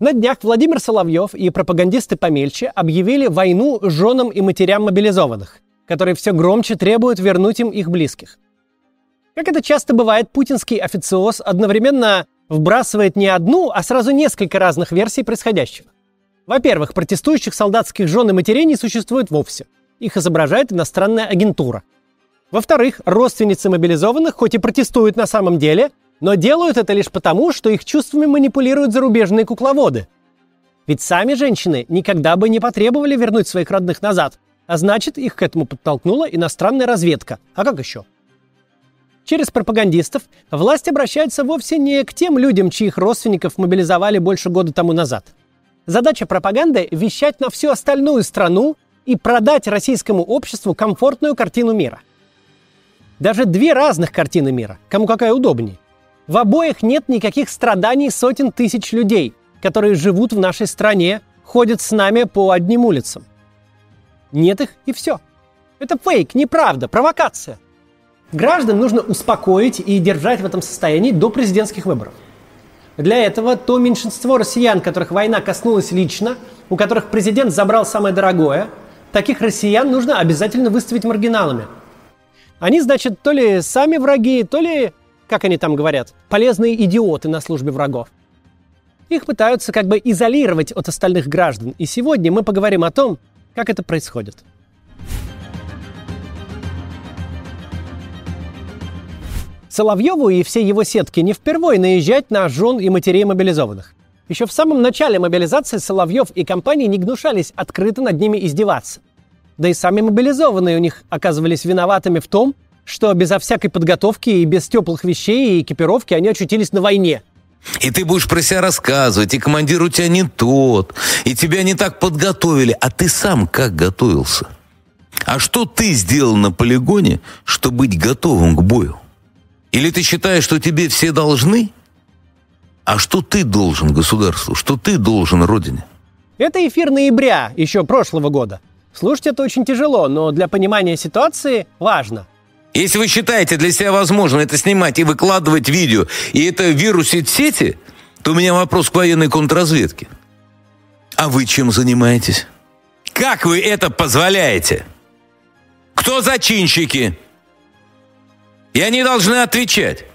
На днях Владимир Соловьев и пропагандисты помельче объявили войну женам и матерям мобилизованных, которые все громче требуют вернуть им их близких. Как это часто бывает, путинский официоз одновременно вбрасывает не одну, а сразу несколько разных версий происходящего. Во-первых, протестующих солдатских жен и матерей не существует вовсе. Их изображает иностранная агентура. Во-вторых, родственницы мобилизованных хоть и протестуют на самом деле, но делают это лишь потому, что их чувствами манипулируют зарубежные кукловоды. Ведь сами женщины никогда бы не потребовали вернуть своих родных назад, а значит, их к этому подтолкнула иностранная разведка. А как еще? Через пропагандистов власть обращается вовсе не к тем людям, чьих родственников мобилизовали больше года тому назад. Задача пропаганды – вещать на всю остальную страну и продать российскому обществу комфортную картину мира. Даже две разных картины мира, кому какая удобнее – в обоих нет никаких страданий сотен тысяч людей, которые живут в нашей стране, ходят с нами по одним улицам. Нет их и все. Это фейк, неправда, провокация. Граждан нужно успокоить и держать в этом состоянии до президентских выборов. Для этого то меньшинство россиян, которых война коснулась лично, у которых президент забрал самое дорогое, таких россиян нужно обязательно выставить маргиналами. Они, значит, то ли сами враги, то ли как они там говорят, полезные идиоты на службе врагов. Их пытаются как бы изолировать от остальных граждан, и сегодня мы поговорим о том, как это происходит. Соловьеву и все его сетки не впервой наезжать на жен и матерей мобилизованных. Еще в самом начале мобилизации Соловьев и компании не гнушались открыто над ними издеваться. Да и сами мобилизованные у них оказывались виноватыми в том, что безо всякой подготовки и без теплых вещей и экипировки они очутились на войне. И ты будешь про себя рассказывать, и командир у тебя не тот, и тебя не так подготовили, а ты сам как готовился? А что ты сделал на полигоне, чтобы быть готовым к бою? Или ты считаешь, что тебе все должны? А что ты должен государству? Что ты должен родине? Это эфир ноября еще прошлого года. Слушать это очень тяжело, но для понимания ситуации важно. Если вы считаете для себя возможным это снимать и выкладывать видео, и это вирусит сети, то у меня вопрос к военной контрразведке. А вы чем занимаетесь? Как вы это позволяете? Кто зачинщики? И они должны отвечать.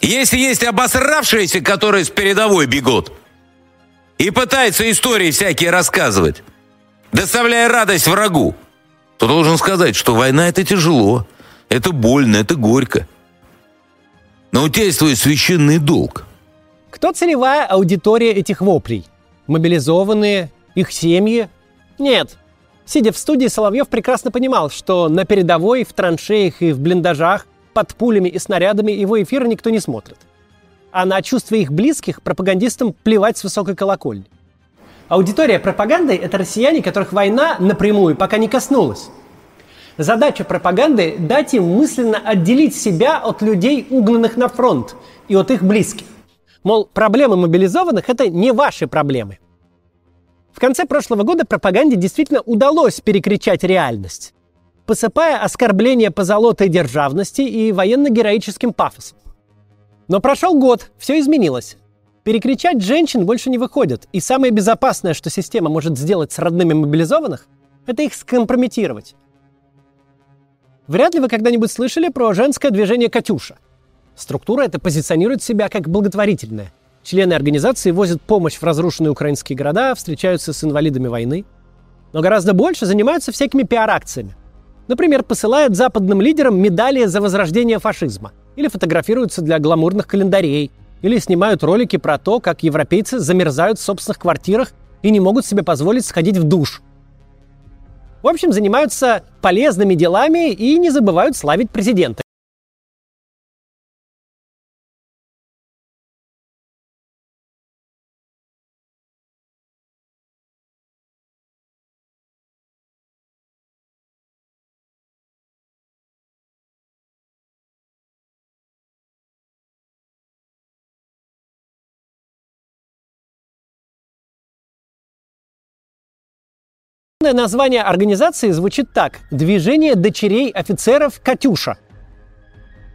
Если есть обосравшиеся, которые с передовой бегут, и пытаются истории всякие рассказывать, доставляя радость врагу, то должен сказать, что война это тяжело. Это больно, это горько. Но у тебя есть свой священный долг. Кто целевая аудитория этих воплей? Мобилизованные? Их семьи? Нет. Сидя в студии, Соловьев прекрасно понимал, что на передовой, в траншеях и в блиндажах, под пулями и снарядами его эфира никто не смотрит. А на чувства их близких пропагандистам плевать с высокой колокольни. Аудитория пропаганды – это россияне, которых война напрямую пока не коснулась. Задача пропаганды – дать им мысленно отделить себя от людей, угнанных на фронт, и от их близких. Мол, проблемы мобилизованных – это не ваши проблемы. В конце прошлого года пропаганде действительно удалось перекричать реальность, посыпая оскорбления по золотой державности и военно-героическим пафосом. Но прошел год, все изменилось. Перекричать женщин больше не выходит, и самое безопасное, что система может сделать с родными мобилизованных, это их скомпрометировать. Вряд ли вы когда-нибудь слышали про женское движение «Катюша». Структура эта позиционирует себя как благотворительная. Члены организации возят помощь в разрушенные украинские города, встречаются с инвалидами войны. Но гораздо больше занимаются всякими пиар-акциями. Например, посылают западным лидерам медали за возрождение фашизма. Или фотографируются для гламурных календарей. Или снимают ролики про то, как европейцы замерзают в собственных квартирах и не могут себе позволить сходить в душ – в общем, занимаются полезными делами и не забывают славить президента. Полное название организации звучит так – «Движение дочерей офицеров «Катюша».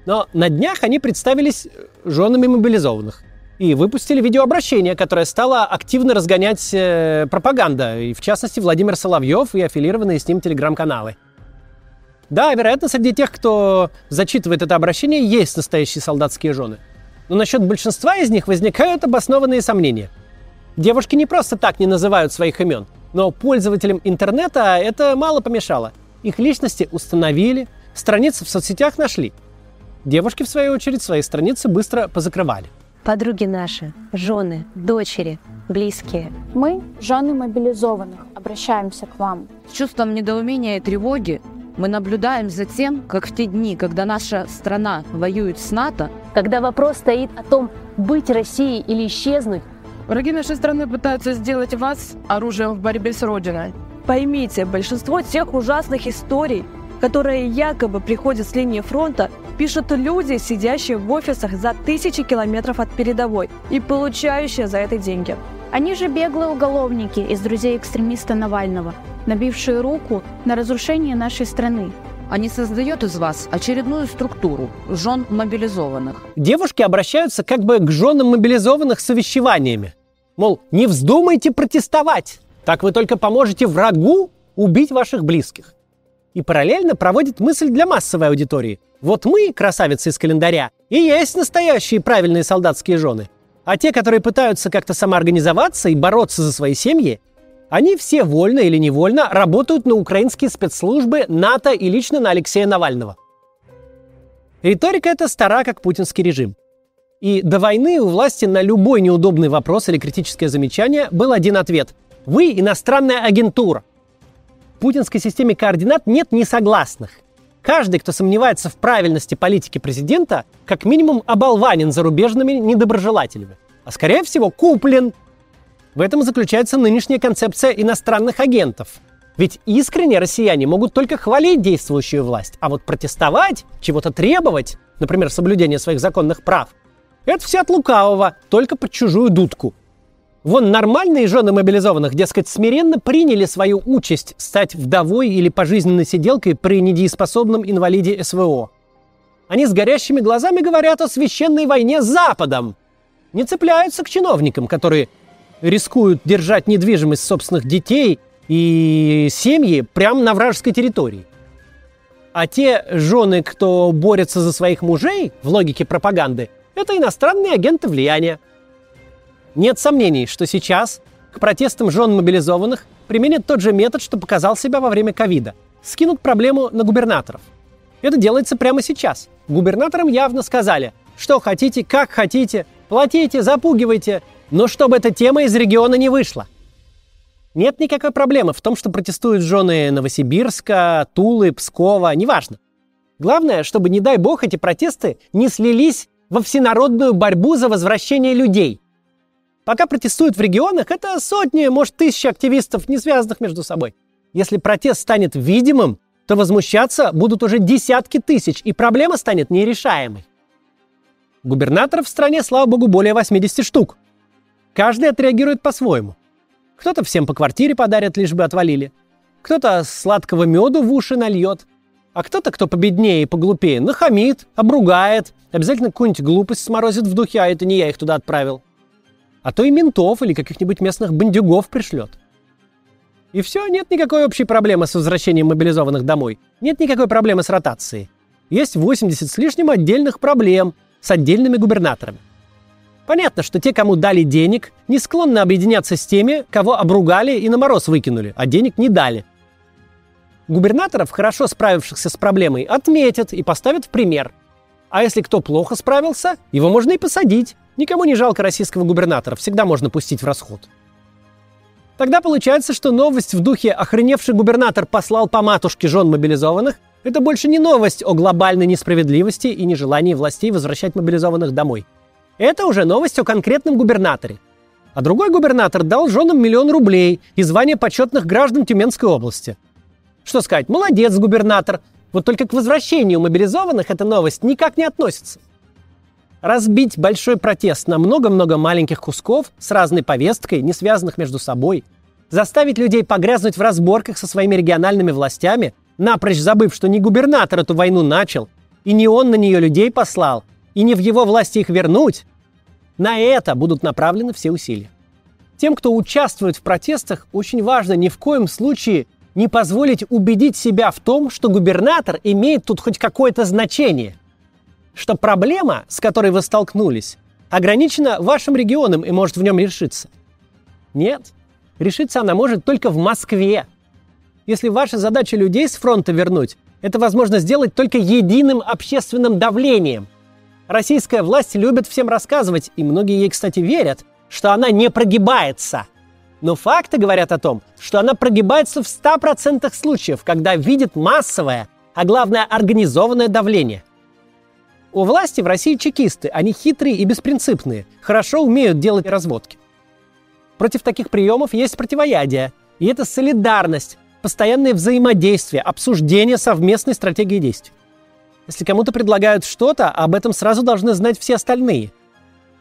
Но на днях они представились женами мобилизованных. и выпустили видеообращение, которое стало активно разгонять э, пропаганда, и в частности Владимир Соловьев и аффилированные с ним телеграм-каналы. Да, вероятно, среди тех, кто зачитывает это обращение, есть настоящие солдатские жены. Но насчет большинства из них возникают обоснованные сомнения. Девушки не просто так не называют своих имен, но пользователям интернета это мало помешало. Их личности установили, страницы в соцсетях нашли. Девушки, в свою очередь, свои страницы быстро позакрывали подруги наши, жены, дочери, близкие. Мы, жены мобилизованных, обращаемся к вам. С чувством недоумения и тревоги мы наблюдаем за тем, как в те дни, когда наша страна воюет с НАТО, когда вопрос стоит о том, быть Россией или исчезнуть, враги нашей страны пытаются сделать вас оружием в борьбе с Родиной. Поймите, большинство тех ужасных историй, которые якобы приходят с линии фронта, пишут люди, сидящие в офисах за тысячи километров от передовой и получающие за это деньги. Они же беглые уголовники из друзей экстремиста Навального, набившие руку на разрушение нашей страны. Они создают из вас очередную структуру жен мобилизованных. Девушки обращаются как бы к женам мобилизованных с увещеваниями. Мол, не вздумайте протестовать, так вы только поможете врагу убить ваших близких. И параллельно проводит мысль для массовой аудитории – вот мы, красавицы из календаря, и есть настоящие правильные солдатские жены. А те, которые пытаются как-то самоорганизоваться и бороться за свои семьи, они все вольно или невольно работают на украинские спецслужбы НАТО и лично на Алексея Навального. Риторика эта стара, как путинский режим. И до войны у власти на любой неудобный вопрос или критическое замечание был один ответ. Вы иностранная агентура. В путинской системе координат нет несогласных – Каждый, кто сомневается в правильности политики президента, как минимум оболванен зарубежными недоброжелателями. А скорее всего куплен. В этом заключается нынешняя концепция иностранных агентов. Ведь искренне россияне могут только хвалить действующую власть, а вот протестовать, чего-то требовать, например, соблюдение своих законных прав, это все от лукавого, только под чужую дудку – Вон нормальные жены мобилизованных, дескать, смиренно приняли свою участь стать вдовой или пожизненной сиделкой при недееспособном инвалиде СВО. Они с горящими глазами говорят о священной войне с Западом. Не цепляются к чиновникам, которые рискуют держать недвижимость собственных детей и семьи прямо на вражеской территории. А те жены, кто борется за своих мужей в логике пропаганды, это иностранные агенты влияния – нет сомнений, что сейчас к протестам жен мобилизованных применят тот же метод, что показал себя во время ковида. Скинут проблему на губернаторов. Это делается прямо сейчас. Губернаторам явно сказали, что хотите, как хотите, платите, запугивайте, но чтобы эта тема из региона не вышла. Нет никакой проблемы в том, что протестуют жены Новосибирска, Тулы, Пскова, неважно. Главное, чтобы, не дай бог, эти протесты не слились во всенародную борьбу за возвращение людей. Пока протестуют в регионах, это сотни, может, тысячи активистов, не связанных между собой. Если протест станет видимым, то возмущаться будут уже десятки тысяч, и проблема станет нерешаемой. Губернаторов в стране, слава богу, более 80 штук. Каждый отреагирует по-своему. Кто-то всем по квартире подарит, лишь бы отвалили. Кто-то сладкого меду в уши нальет. А кто-то, кто победнее и поглупее, нахамит, обругает, обязательно какую-нибудь глупость сморозит в духе, а это не я их туда отправил а то и ментов или каких-нибудь местных бандюгов пришлет. И все, нет никакой общей проблемы с возвращением мобилизованных домой. Нет никакой проблемы с ротацией. Есть 80 с лишним отдельных проблем с отдельными губернаторами. Понятно, что те, кому дали денег, не склонны объединяться с теми, кого обругали и на мороз выкинули, а денег не дали. Губернаторов, хорошо справившихся с проблемой, отметят и поставят в пример. А если кто плохо справился, его можно и посадить. Никому не жалко российского губернатора, всегда можно пустить в расход. Тогда получается, что новость в духе «охреневший губернатор послал по матушке жен мобилизованных» это больше не новость о глобальной несправедливости и нежелании властей возвращать мобилизованных домой. Это уже новость о конкретном губернаторе. А другой губернатор дал женам миллион рублей и звание почетных граждан Тюменской области. Что сказать, молодец, губернатор. Вот только к возвращению мобилизованных эта новость никак не относится разбить большой протест на много-много маленьких кусков с разной повесткой, не связанных между собой, заставить людей погрязнуть в разборках со своими региональными властями, напрочь забыв, что не губернатор эту войну начал, и не он на нее людей послал, и не в его власти их вернуть. На это будут направлены все усилия. Тем, кто участвует в протестах, очень важно ни в коем случае не позволить убедить себя в том, что губернатор имеет тут хоть какое-то значение. Что проблема, с которой вы столкнулись, ограничена вашим регионом и может в нем решиться. Нет, решиться она может только в Москве. Если ваша задача людей с фронта вернуть, это возможно сделать только единым общественным давлением. Российская власть любит всем рассказывать, и многие ей, кстати, верят, что она не прогибается. Но факты говорят о том, что она прогибается в 100% случаев, когда видит массовое, а главное организованное давление. У власти в России чекисты, они хитрые и беспринципные, хорошо умеют делать разводки. Против таких приемов есть противоядие, и это солидарность, постоянное взаимодействие, обсуждение совместной стратегии действий. Если кому-то предлагают что-то, об этом сразу должны знать все остальные.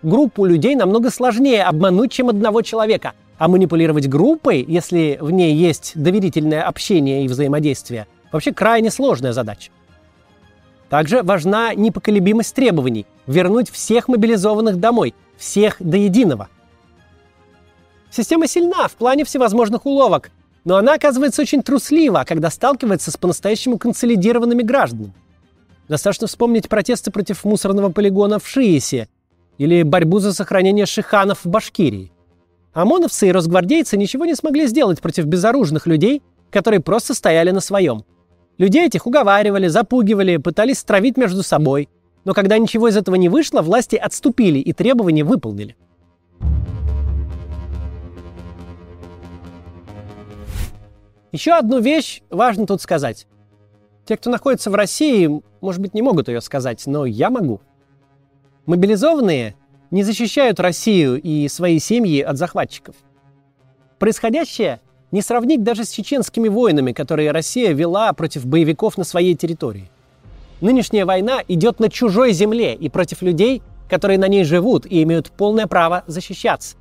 Группу людей намного сложнее обмануть, чем одного человека. А манипулировать группой, если в ней есть доверительное общение и взаимодействие, вообще крайне сложная задача. Также важна непоколебимость требований – вернуть всех мобилизованных домой, всех до единого. Система сильна в плане всевозможных уловок, но она оказывается очень труслива, когда сталкивается с по-настоящему консолидированными гражданами. Достаточно вспомнить протесты против мусорного полигона в Шиесе или борьбу за сохранение шиханов в Башкирии. ОМОНовцы и росгвардейцы ничего не смогли сделать против безоружных людей, которые просто стояли на своем. Людей этих уговаривали, запугивали, пытались стравить между собой. Но когда ничего из этого не вышло, власти отступили и требования выполнили. Еще одну вещь важно тут сказать. Те, кто находится в России, может быть, не могут ее сказать, но я могу. Мобилизованные не защищают Россию и свои семьи от захватчиков. Происходящее не сравнить даже с чеченскими войнами, которые Россия вела против боевиков на своей территории. Нынешняя война идет на чужой земле и против людей, которые на ней живут и имеют полное право защищаться.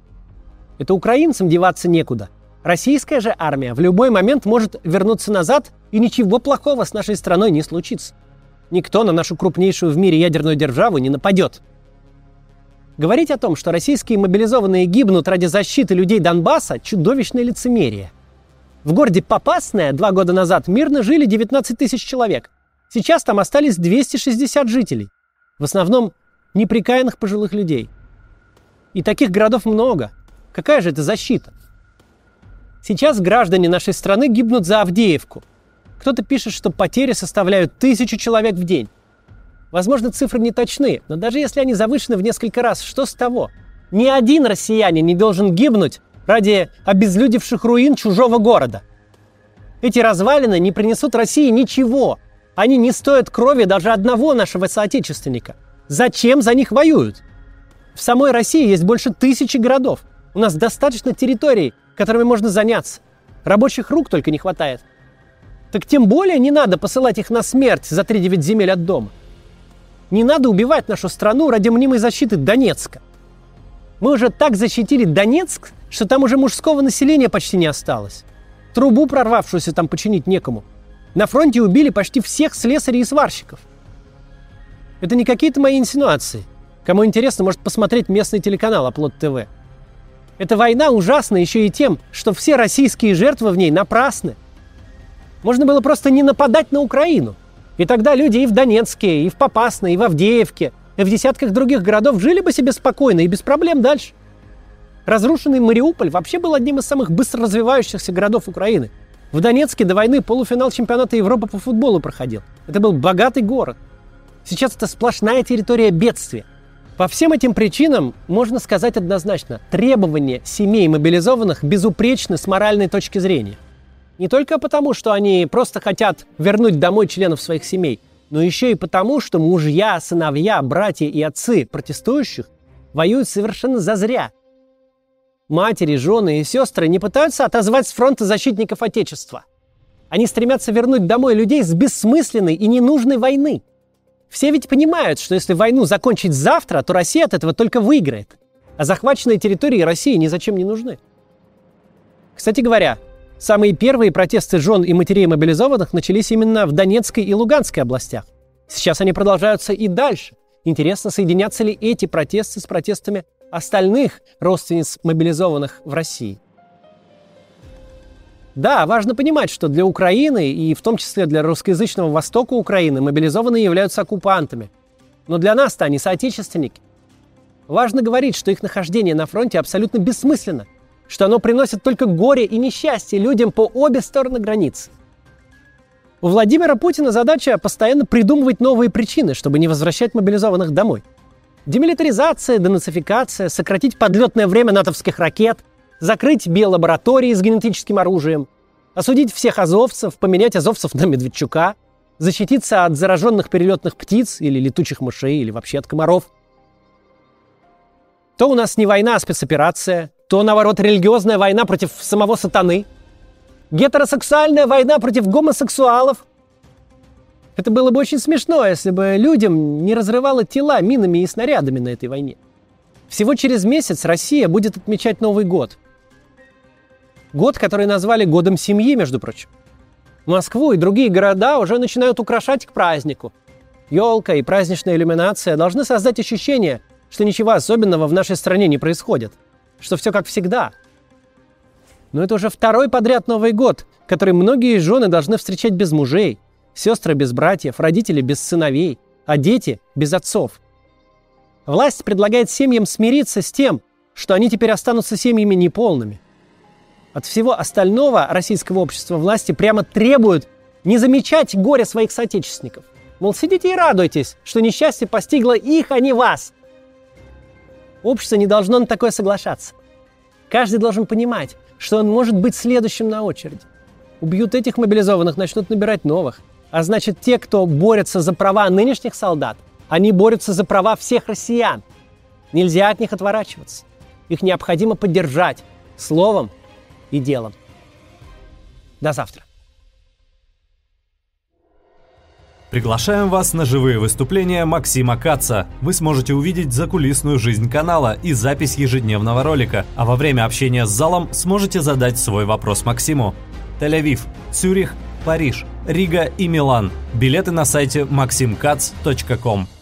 Это украинцам деваться некуда – Российская же армия в любой момент может вернуться назад, и ничего плохого с нашей страной не случится. Никто на нашу крупнейшую в мире ядерную державу не нападет. Говорить о том, что российские мобилизованные гибнут ради защиты людей Донбасса – чудовищное лицемерие. В городе Попасное два года назад мирно жили 19 тысяч человек. Сейчас там остались 260 жителей. В основном неприкаянных пожилых людей. И таких городов много. Какая же это защита? Сейчас граждане нашей страны гибнут за Авдеевку. Кто-то пишет, что потери составляют тысячу человек в день. Возможно, цифры не точны, но даже если они завышены в несколько раз, что с того? Ни один россиянин не должен гибнуть ради обезлюдевших руин чужого города. Эти развалины не принесут России ничего. Они не стоят крови даже одного нашего соотечественника. Зачем за них воюют? В самой России есть больше тысячи городов. У нас достаточно территорий, которыми можно заняться. Рабочих рук только не хватает. Так тем более не надо посылать их на смерть за 3-9 земель от дома. Не надо убивать нашу страну ради мнимой защиты Донецка. Мы уже так защитили Донецк, что там уже мужского населения почти не осталось. Трубу прорвавшуюся там починить некому. На фронте убили почти всех слесарей и сварщиков. Это не какие-то мои инсинуации. Кому интересно, может посмотреть местный телеканал Оплот ТВ. Эта война ужасна еще и тем, что все российские жертвы в ней напрасны. Можно было просто не нападать на Украину. И тогда люди и в Донецке, и в Попасной, и в Авдеевке, и в десятках других городов жили бы себе спокойно и без проблем дальше. Разрушенный Мариуполь вообще был одним из самых быстро развивающихся городов Украины. В Донецке до войны полуфинал чемпионата Европы по футболу проходил. Это был богатый город. Сейчас это сплошная территория бедствия. По всем этим причинам можно сказать однозначно, требования семей мобилизованных безупречны с моральной точки зрения. Не только потому, что они просто хотят вернуть домой членов своих семей, но еще и потому, что мужья, сыновья, братья и отцы протестующих воюют совершенно зазря. Матери, жены и сестры не пытаются отозвать с фронта защитников Отечества. Они стремятся вернуть домой людей с бессмысленной и ненужной войны – все ведь понимают, что если войну закончить завтра, то Россия от этого только выиграет. А захваченные территории России ни зачем не нужны. Кстати говоря, самые первые протесты жен и матерей мобилизованных начались именно в Донецкой и Луганской областях. Сейчас они продолжаются и дальше. Интересно, соединятся ли эти протесты с протестами остальных родственниц мобилизованных в России. Да, важно понимать, что для Украины и в том числе для русскоязычного Востока Украины мобилизованные являются оккупантами. Но для нас-то они соотечественники. Важно говорить, что их нахождение на фронте абсолютно бессмысленно, что оно приносит только горе и несчастье людям по обе стороны границы. У Владимира Путина задача постоянно придумывать новые причины, чтобы не возвращать мобилизованных домой. Демилитаризация, денацификация, сократить подлетное время натовских ракет, закрыть биолаборатории с генетическим оружием, осудить всех азовцев, поменять азовцев на Медведчука, защититься от зараженных перелетных птиц или летучих мышей, или вообще от комаров. То у нас не война, а спецоперация, то, наоборот, религиозная война против самого сатаны, гетеросексуальная война против гомосексуалов. Это было бы очень смешно, если бы людям не разрывало тела минами и снарядами на этой войне. Всего через месяц Россия будет отмечать Новый год – Год, который назвали годом семьи, между прочим. Москву и другие города уже начинают украшать к празднику. Елка и праздничная иллюминация должны создать ощущение, что ничего особенного в нашей стране не происходит, что все как всегда. Но это уже второй подряд Новый год, который многие жены должны встречать без мужей, сестры без братьев, родители без сыновей, а дети без отцов. Власть предлагает семьям смириться с тем, что они теперь останутся семьями неполными – от всего остального российского общества власти прямо требуют не замечать горе своих соотечественников. Мол, сидите и радуйтесь, что несчастье постигло их, а не вас. Общество не должно на такое соглашаться. Каждый должен понимать, что он может быть следующим на очереди. Убьют этих мобилизованных, начнут набирать новых. А значит, те, кто борется за права нынешних солдат, они борются за права всех россиян. Нельзя от них отворачиваться. Их необходимо поддержать словом и делом. До завтра. Приглашаем вас на живые выступления Максима Каца. Вы сможете увидеть закулисную жизнь канала и запись ежедневного ролика, а во время общения с залом сможете задать свой вопрос Максиму. Тель-Авив, Цюрих, Париж, Рига и Милан. Билеты на сайте maximkatz.com.